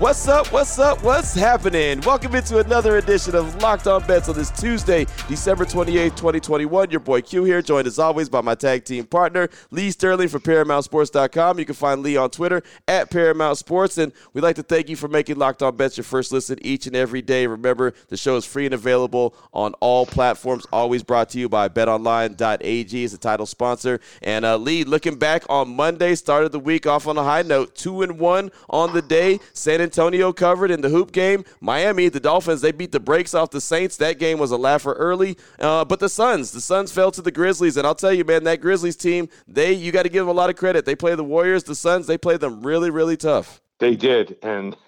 What's up? What's up? What's happening? Welcome into another edition of Locked On Bets on this Tuesday, December 28th, 2021. Your boy Q here, joined as always by my tag team partner, Lee Sterling from ParamountSports.com. You can find Lee on Twitter at Paramount Sports. And we'd like to thank you for making Locked On Bets your first listen each and every day. Remember, the show is free and available on all platforms, always brought to you by betonline.ag as the title sponsor. And uh, Lee, looking back on Monday, started the week off on a high note, two and one on the day. San Antonio covered in the hoop game. Miami, the Dolphins, they beat the brakes off the Saints. That game was a laugher early. Uh, but the Suns, the Suns fell to the Grizzlies, and I'll tell you, man, that Grizzlies team, they you got to give them a lot of credit. They play the Warriors, the Suns, they play them really, really tough. They did, and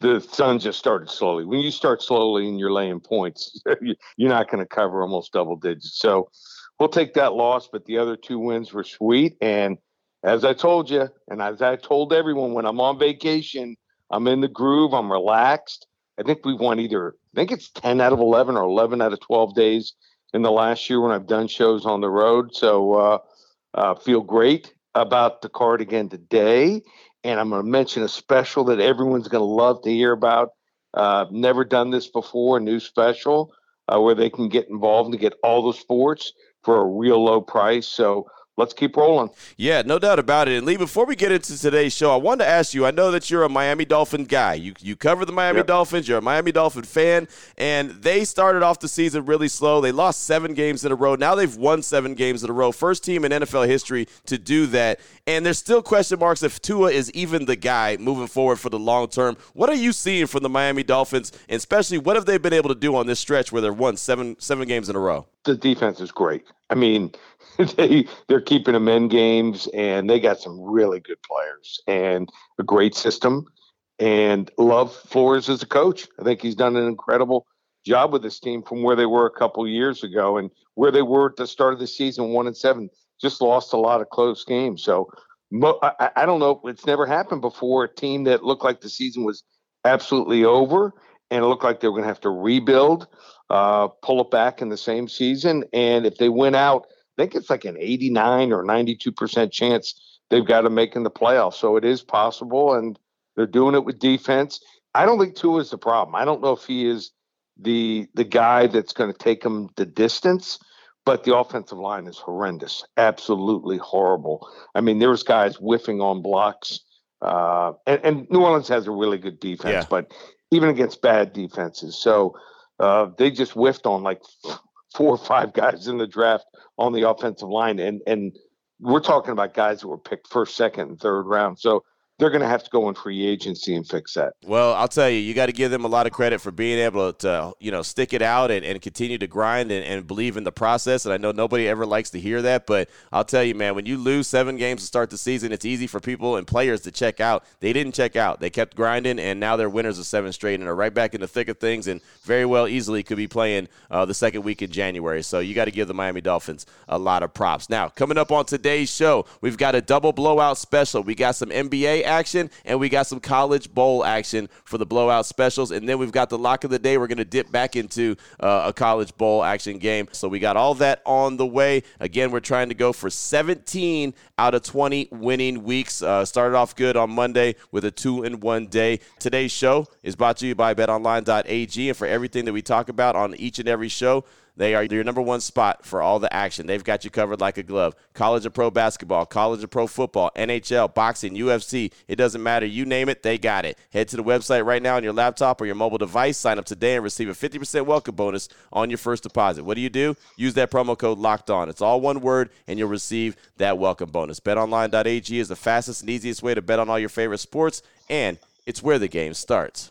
the Suns just started slowly. When you start slowly and you're laying points, you're not going to cover almost double digits. So we'll take that loss, but the other two wins were sweet. And as I told you, and as I told everyone, when I'm on vacation, I'm in the groove. I'm relaxed. I think we've won either, I think it's 10 out of 11 or 11 out of 12 days in the last year when I've done shows on the road. So, uh, uh, feel great about the card again today. And I'm going to mention a special that everyone's going to love to hear about. Uh, never done this before, a new special uh, where they can get involved and get all the sports for a real low price. So, let's keep rolling. Yeah, no doubt about it. And Lee, before we get into today's show, I wanted to ask you. I know that you're a Miami Dolphin guy. You you cover the Miami yep. Dolphins. You're a Miami Dolphin fan, and they started off the season really slow. They lost seven games in a row. Now they've won seven games in a row. First team in NFL history to do that. And there's still question marks if Tua is even the guy moving forward for the long term. What are you seeing from the Miami Dolphins, and especially what have they been able to do on this stretch where they've won seven seven games in a row? The defense is great. I mean, they they're keeping them in games, and they got some really good players and a great system. And love Flores as a coach. I think he's done an incredible job with this team from where they were a couple years ago and where they were at the start of the season, one and seven. Just lost a lot of close games. So I, I don't know. It's never happened before. A team that looked like the season was absolutely over and it looked like they were going to have to rebuild, uh, pull it back in the same season. And if they went out, I think it's like an 89 or 92% chance they've got to make in the playoffs. So it is possible, and they're doing it with defense. I don't think Tua is the problem. I don't know if he is the the guy that's going to take them the distance, but the offensive line is horrendous, absolutely horrible. I mean, there's guys whiffing on blocks, uh, and, and, New Orleans has a really good defense, yeah. but even against bad defenses, so uh, they just whiffed on like four or five guys in the draft on the offensive line, and and we're talking about guys that were picked first, second, and third round. So they're going to have to go in free agency and fix that. Well, I'll tell you, you got to give them a lot of credit for being able to, you know, stick it out and, and continue to grind and, and, believe in the process. And I know nobody ever likes to hear that, but I'll tell you, man, when you lose seven games to start the season, it's easy for people and players to check out. They didn't check out. They kept grinding, and now they're winners of seven straight and are right back in the thick of things and very well easily could be playing uh, the second week in January. So you got to give the Miami Dolphins a lot of props. Now, coming up on today's show, we've got a double blowout special. We got some NBA action and we got some college bowl action for the blowout specials. And then we've got the lock of the day. We're going to dip back into uh, a college bowl action game. So we got all that on the way. Again, we're trying to go for 17 out of 20 winning weeks. Uh, started off good on Monday with a two in one day. Today's show is brought to you by betonline.ag. And for everything that we talk about on each and every show, They are your number one spot for all the action. They've got you covered like a glove. College and pro basketball, college and pro football, NHL, boxing, UFC. It doesn't matter. You name it, they got it. Head to the website right now on your laptop or your mobile device. Sign up today and receive a 50% welcome bonus on your first deposit. What do you do? Use that promo code locked on. It's all one word, and you'll receive that welcome bonus. BetOnline.ag is the fastest and easiest way to bet on all your favorite sports, and it's where the game starts.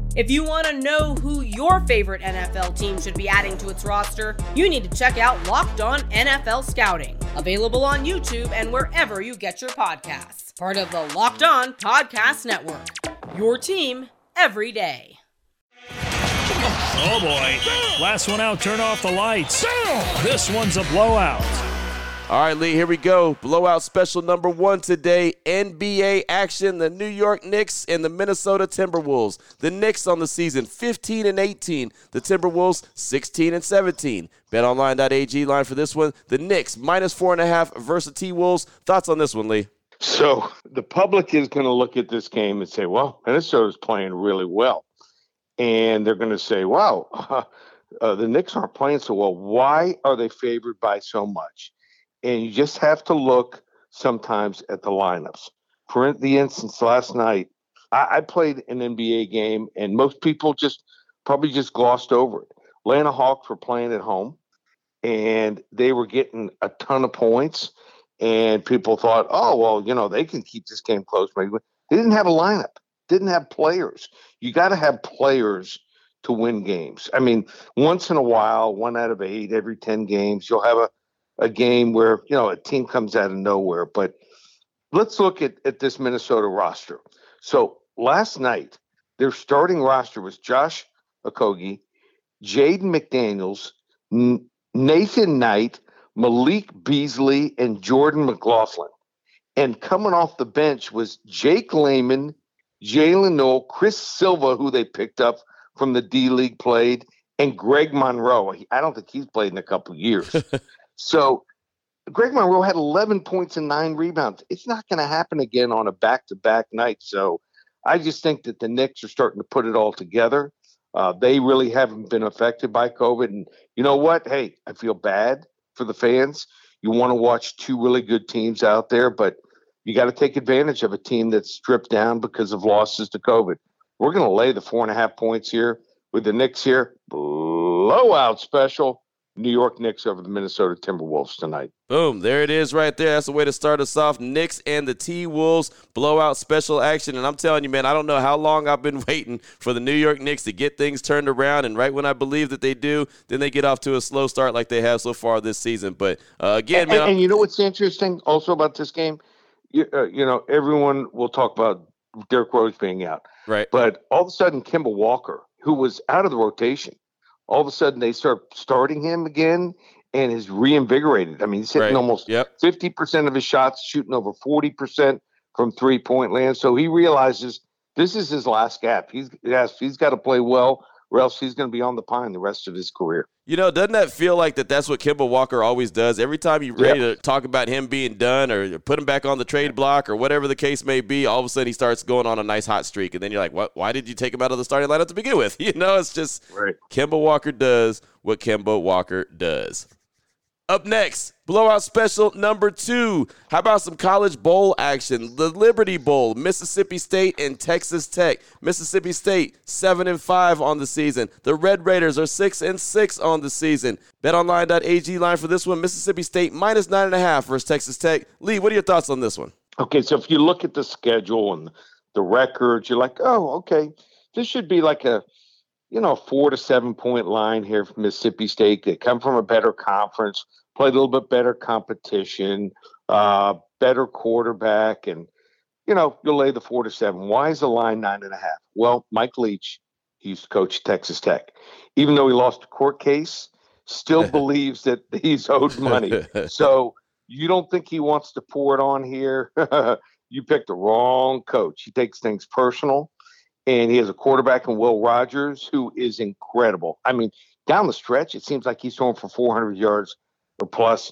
If you want to know who your favorite NFL team should be adding to its roster, you need to check out Locked On NFL Scouting, available on YouTube and wherever you get your podcasts. Part of the Locked On Podcast Network. Your team every day. Oh boy. Last one out, turn off the lights. This one's a blowout. All right, Lee, here we go. Blowout special number one today. NBA action. The New York Knicks and the Minnesota Timberwolves. The Knicks on the season 15 and 18. The Timberwolves 16 and 17. BetOnline.ag line for this one. The Knicks minus four and a half versus T Wolves. Thoughts on this one, Lee? So the public is going to look at this game and say, well, Minnesota's playing really well. And they're going to say, wow, uh, the Knicks aren't playing so well. Why are they favored by so much? And you just have to look sometimes at the lineups. For the instance, last night I, I played an NBA game, and most people just probably just glossed over it. Atlanta Hawks were playing at home, and they were getting a ton of points. And people thought, oh well, you know, they can keep this game close. Maybe they didn't have a lineup, didn't have players. You got to have players to win games. I mean, once in a while, one out of eight every ten games, you'll have a a game where you know a team comes out of nowhere. But let's look at, at this Minnesota roster. So last night, their starting roster was Josh Okogie, Jaden McDaniels, Nathan Knight, Malik Beasley, and Jordan McLaughlin. And coming off the bench was Jake Layman, Jaylen Nowell, Chris Silva, who they picked up from the D League, played, and Greg Monroe. I don't think he's played in a couple years. So Greg Monroe had 11 points and nine rebounds. It's not going to happen again on a back to back night. So I just think that the Knicks are starting to put it all together. Uh, they really haven't been affected by COVID. And you know what? Hey, I feel bad for the fans. You want to watch two really good teams out there, but you got to take advantage of a team that's stripped down because of losses to COVID. We're going to lay the four and a half points here with the Knicks here. Blowout special. New York Knicks over the Minnesota Timberwolves tonight. Boom, there it is right there. That's the way to start us off. Knicks and the T Wolves blowout special action. And I'm telling you, man, I don't know how long I've been waiting for the New York Knicks to get things turned around. And right when I believe that they do, then they get off to a slow start like they have so far this season. But uh, again, and, man. And, and, you know what's interesting also about this game? You, uh, you know, everyone will talk about Derrick Rose being out. Right. But all of a sudden, Kemba Walker, who was out of the rotation, all of a sudden they start starting him again and is reinvigorated. I mean, he's hitting right. almost yep. 50% of his shots, shooting over 40% from three point land. So he realizes this is his last gap. He's yes, he's got to play well or else he's going to be on the pine the rest of his career. You know, doesn't that feel like that? That's what Kemba Walker always does. Every time you're ready to talk about him being done or put him back on the trade block or whatever the case may be, all of a sudden he starts going on a nice hot streak, and then you're like, "What? Why did you take him out of the starting lineup to begin with?" You know, it's just right. Kemba Walker does what Kemba Walker does. Up next, blowout special number two. How about some college bowl action? The Liberty Bowl, Mississippi State and Texas Tech. Mississippi State seven and five on the season. The Red Raiders are six and six on the season. BetOnline.ag line for this one: Mississippi State minus nine and a half versus Texas Tech. Lee, what are your thoughts on this one? Okay, so if you look at the schedule and the records, you're like, oh, okay, this should be like a you know, four to seven point line here from Mississippi State. They come from a better conference play a little bit better competition, uh, better quarterback, and you know you'll lay the four to seven. Why is the line nine and a half? Well, Mike Leach, he used to coach Texas Tech, even though he lost a court case, still believes that he's owed money. So you don't think he wants to pour it on here? you picked the wrong coach. He takes things personal, and he has a quarterback in Will Rogers who is incredible. I mean, down the stretch, it seems like he's throwing for 400 yards plus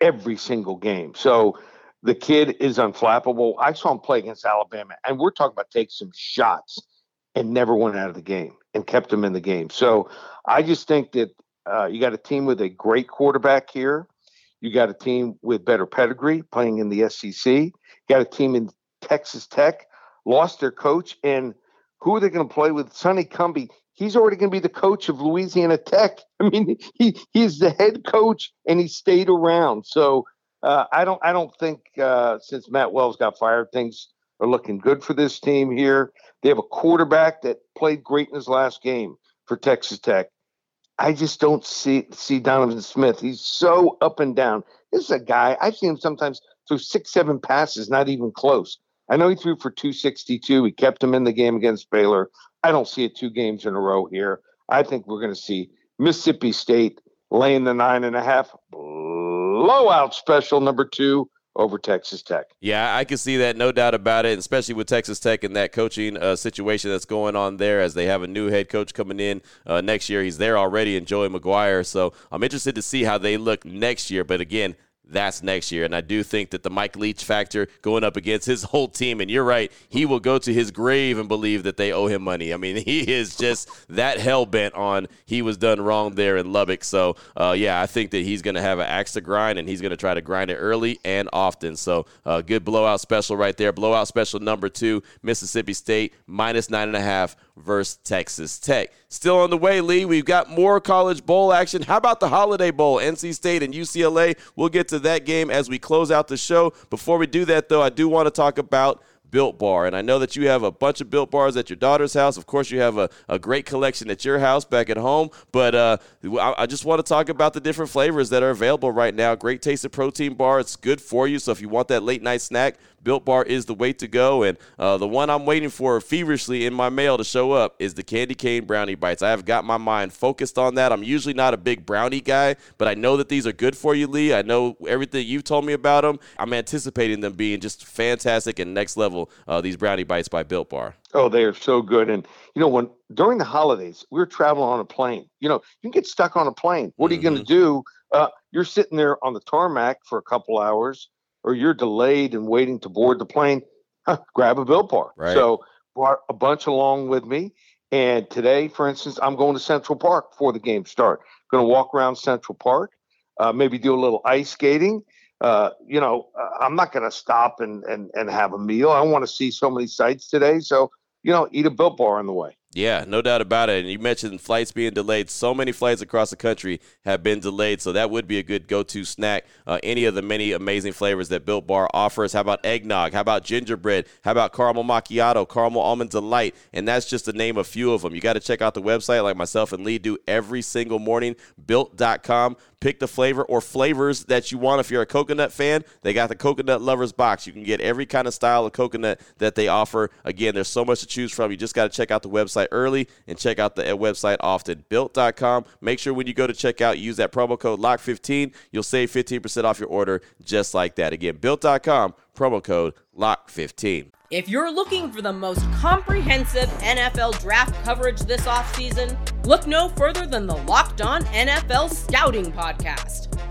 every single game. So the kid is unflappable. I saw him play against Alabama, and we're talking about take some shots and never went out of the game and kept him in the game. So I just think that uh, you got a team with a great quarterback here. You got a team with better pedigree playing in the SEC. You got a team in Texas Tech, lost their coach, and who are they going to play with? Sonny Cumbie. He's already going to be the coach of Louisiana Tech. I mean, he he's the head coach, and he stayed around. So uh, I don't I don't think uh, since Matt Wells got fired, things are looking good for this team here. They have a quarterback that played great in his last game for Texas Tech. I just don't see see Donovan Smith. He's so up and down. This is a guy I've seen him sometimes through six, seven passes, not even close. I know he threw for 262. He kept him in the game against Baylor. I don't see it two games in a row here. I think we're going to see Mississippi State laying the nine and a half blowout special number two over Texas Tech. Yeah, I can see that, no doubt about it, especially with Texas Tech and that coaching uh, situation that's going on there as they have a new head coach coming in uh, next year. He's there already in Joey McGuire. So I'm interested to see how they look next year. But again, that's next year. And I do think that the Mike Leach factor going up against his whole team, and you're right, he will go to his grave and believe that they owe him money. I mean, he is just that hell bent on he was done wrong there in Lubbock. So, uh, yeah, I think that he's going to have an axe to grind, and he's going to try to grind it early and often. So, uh, good blowout special right there. Blowout special number two, Mississippi State minus nine and a half versus Texas Tech. Still on the way, Lee. We've got more college bowl action. How about the Holiday Bowl? NC State and UCLA. We'll get to that game as we close out the show. Before we do that, though, I do want to talk about Built Bar. And I know that you have a bunch of Built Bars at your daughter's house. Of course, you have a, a great collection at your house back at home. But uh, I, I, just want to talk about the different flavors that are available right now. Great tasted protein bar. It's good for you. So if you want that late night snack, Built Bar is the way to go. And uh, the one I'm waiting for feverishly in my mail to show up is the Candy Cane Brownie Bites. I have got my mind focused on that. I'm usually not a big brownie guy, but I know that these are good for you, Lee. I know everything you've told me about them. I'm anticipating them being just fantastic and next level, uh, these Brownie Bites by Built Bar. Oh, they are so good. And, you know, when during the holidays, we are traveling on a plane. You know, you can get stuck on a plane. What are you going to mm-hmm. do? Uh, you're sitting there on the tarmac for a couple hours or you're delayed and waiting to board the plane, huh, grab a Built Bar. Right. So brought a bunch along with me. And today, for instance, I'm going to Central Park before the game start. Going to walk around Central Park, uh, maybe do a little ice skating. Uh, you know, uh, I'm not going to stop and, and and have a meal. I want to see so many sights today. So, you know, eat a Built Bar on the way. Yeah, no doubt about it. And you mentioned flights being delayed. So many flights across the country have been delayed, so that would be a good go-to snack. Uh, any of the many amazing flavors that Built Bar offers. How about eggnog? How about gingerbread? How about caramel macchiato? Caramel almond delight? And that's just to name a few of them. You got to check out the website, like myself and Lee do every single morning. Built.com pick the flavor or flavors that you want. If you're a coconut fan, they got the coconut lovers box. You can get every kind of style of coconut that they offer. Again, there's so much to choose from. You just got to check out the website early and check out the website often. Built.com. Make sure when you go to checkout, use that promo code LOCK15. You'll save 15% off your order just like that. Again, Built.com, promo code LOCK15. If you're looking for the most comprehensive NFL draft coverage this offseason, look no further than the Locked On NFL Scouting Podcast.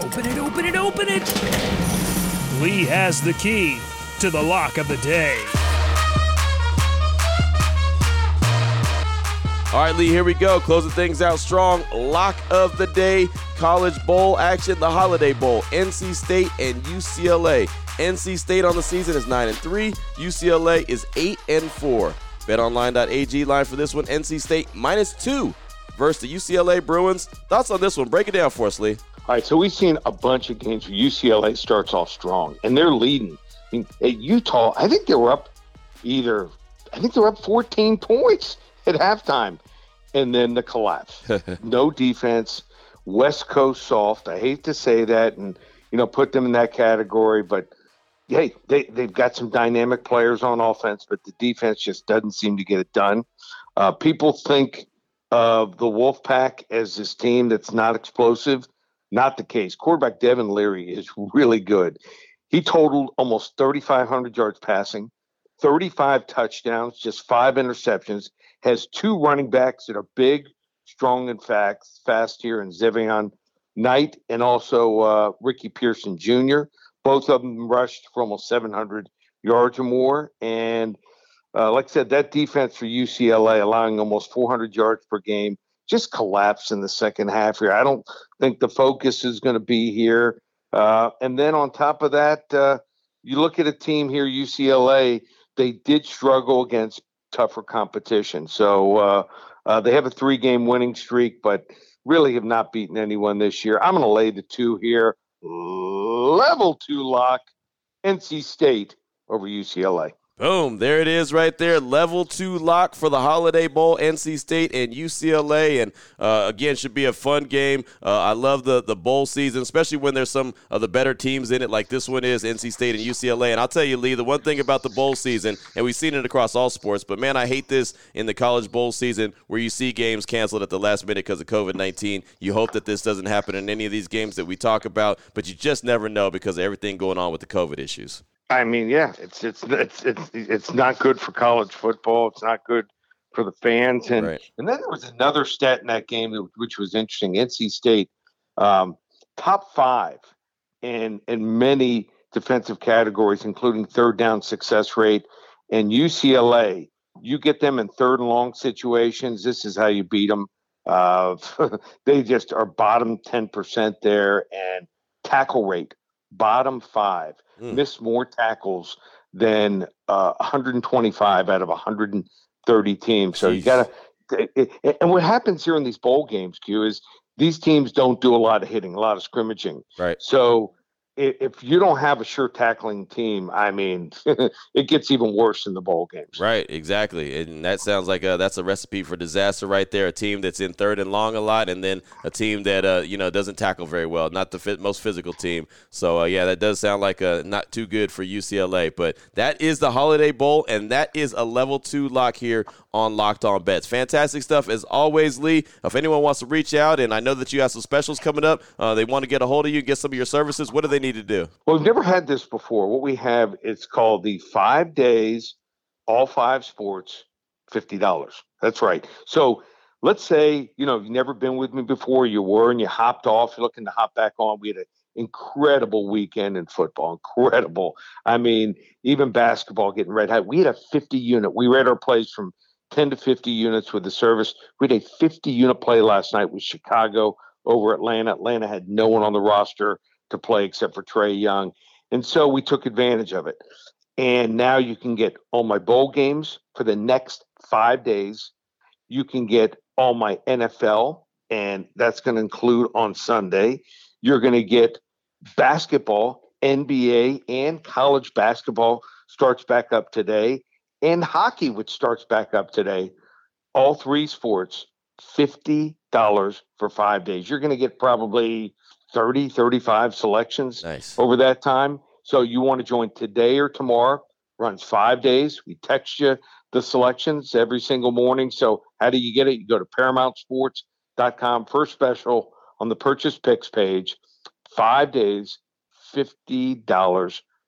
Open it, open it, open it. Lee has the key to the lock of the day. All right, Lee, here we go. Closing things out strong. Lock of the day college bowl action, the Holiday Bowl. NC State and UCLA. NC State on the season is 9 and 3. UCLA is 8 and 4. BetOnline.ag line for this one NC State minus 2 versus the UCLA Bruins. Thoughts on this one? Break it down for us, Lee. All right, so we've seen a bunch of games where UCLA starts off strong and they're leading I mean, at Utah, I think they were up either, I think they were up 14 points at halftime. And then the collapse. no defense, West Coast soft. I hate to say that and, you know, put them in that category, but hey, they, they've got some dynamic players on offense, but the defense just doesn't seem to get it done. Uh, people think of the Wolfpack as this team that's not explosive. Not the case. Quarterback Devin Leary is really good. He totaled almost 3,500 yards passing, 35 touchdowns, just five interceptions. Has two running backs that are big, strong, and fast, fast here in Zonovan Knight and also uh, Ricky Person Jr. Both of them rushed for almost 700 yards or more. And uh, like I said, that defense for UCLA, allowing almost 400 yards per game, just collapse in the second half here. I don't think the focus is going to be here. Uh, and then on top of that, uh, you look at a team here, UCLA, they did struggle against tougher competition. So uh, uh they have a three game winning streak, but really have not beaten anyone this year. I'm going to lay the two here. Level two lock, NC State over UCLA. Boom, there it is right there. Level two lock for the Holiday Bowl, NC State and UCLA. And uh, again, should be a fun game. Uh, I love the, the bowl season, especially when there's some of the better teams in it, like this one is NC State and UCLA. And I'll tell you, Lee, the one thing about the bowl season, and we've seen it across all sports, but man, I hate this in the college bowl season where you see games canceled at the last minute because of COVID 19. You hope that this doesn't happen in any of these games that we talk about, but you just never know because of everything going on with the COVID issues. I mean, yeah, it's it's it's it's it's not good for college football. It's not good for the fans, and right. and then there was another stat in that game which was interesting. NC State, um, top five in in many defensive categories, including third down success rate, and UCLA. You get them in third and long situations. This is how you beat them. Uh, they just are bottom ten percent there, and tackle rate bottom five, mm. missed more tackles than uh, 125 out of 130 teams. So Jeez. you got to. And what happens here in these bowl games, Q, is these teams don't do a lot of hitting, a lot of scrimmaging. Right. So if you don't have a sure tackling team, I mean, it gets even worse in the bowl games. Right, exactly, and that sounds like a, that's a recipe for disaster right there. A team that's in third and long a lot, and then a team that uh, you know doesn't tackle very well, not the fit, most physical team. So uh, yeah, that does sound like a not too good for UCLA. But that is the Holiday Bowl, and that is a level two lock here on Locked On Bets. Fantastic stuff as always, Lee. If anyone wants to reach out, and I know that you have some specials coming up, uh, they want to get a hold of you, get some of your services. What do they need to do? Well, we've never had this before. What we have, it's called the five days, all five sports, $50. That's right. So let's say, you know, you've never been with me before, you were, and you hopped off, you're looking to hop back on. We had an incredible weekend in football. Incredible. I mean, even basketball getting red hot. We had a 50 unit. We read our plays from 10 to 50 units with the service. We had a 50 unit play last night with Chicago over Atlanta. Atlanta had no one on the roster to play except for Trae Young. And so we took advantage of it. And now you can get all my bowl games for the next five days. You can get all my NFL, and that's going to include on Sunday. You're going to get basketball, NBA, and college basketball starts back up today, and hockey, which starts back up today. All three sports, $50 for five days. You're going to get probably 30, 35 selections nice. over that time. So you want to join today or tomorrow. Runs five days. We text you the selections every single morning. So how do you get it? You go to ParamountSports.com. First special on the purchase picks page. Five days, $50,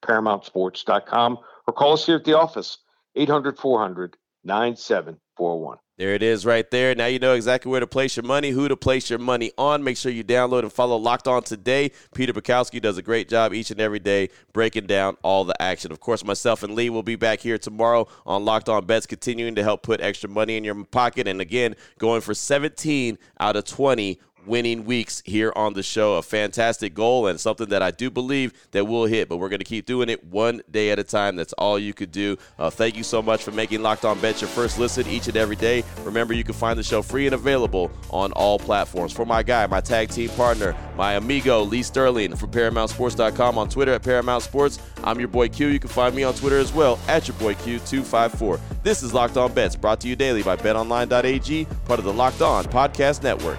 ParamountSports.com. Or call us here at the office, 800 400 9741. There it is right there. Now you know exactly where to place your money, who to place your money on. Make sure you download and follow Locked On today. Peter Bukowski does a great job each and every day breaking down all the action. Of course, myself and Lee will be back here tomorrow on Locked On Bets, continuing to help put extra money in your pocket. And again, going for 17 out of 20 winning weeks here on the show. A fantastic goal and something that I do believe that we'll hit, but we're going to keep doing it one day at a time. That's all you could do. Uh, thank you so much for making Locked On Bets your first listen each and every day. Remember, you can find the show free and available on all platforms. For my guy, my tag team partner, my amigo Lee Sterling from ParamountSports.com on Twitter at Paramount Sports. I'm your boy Q. You can find me on Twitter as well at your boy Q254. This is Locked On Bets, brought to you daily by BetOnline.ag, part of the Locked On Podcast Network.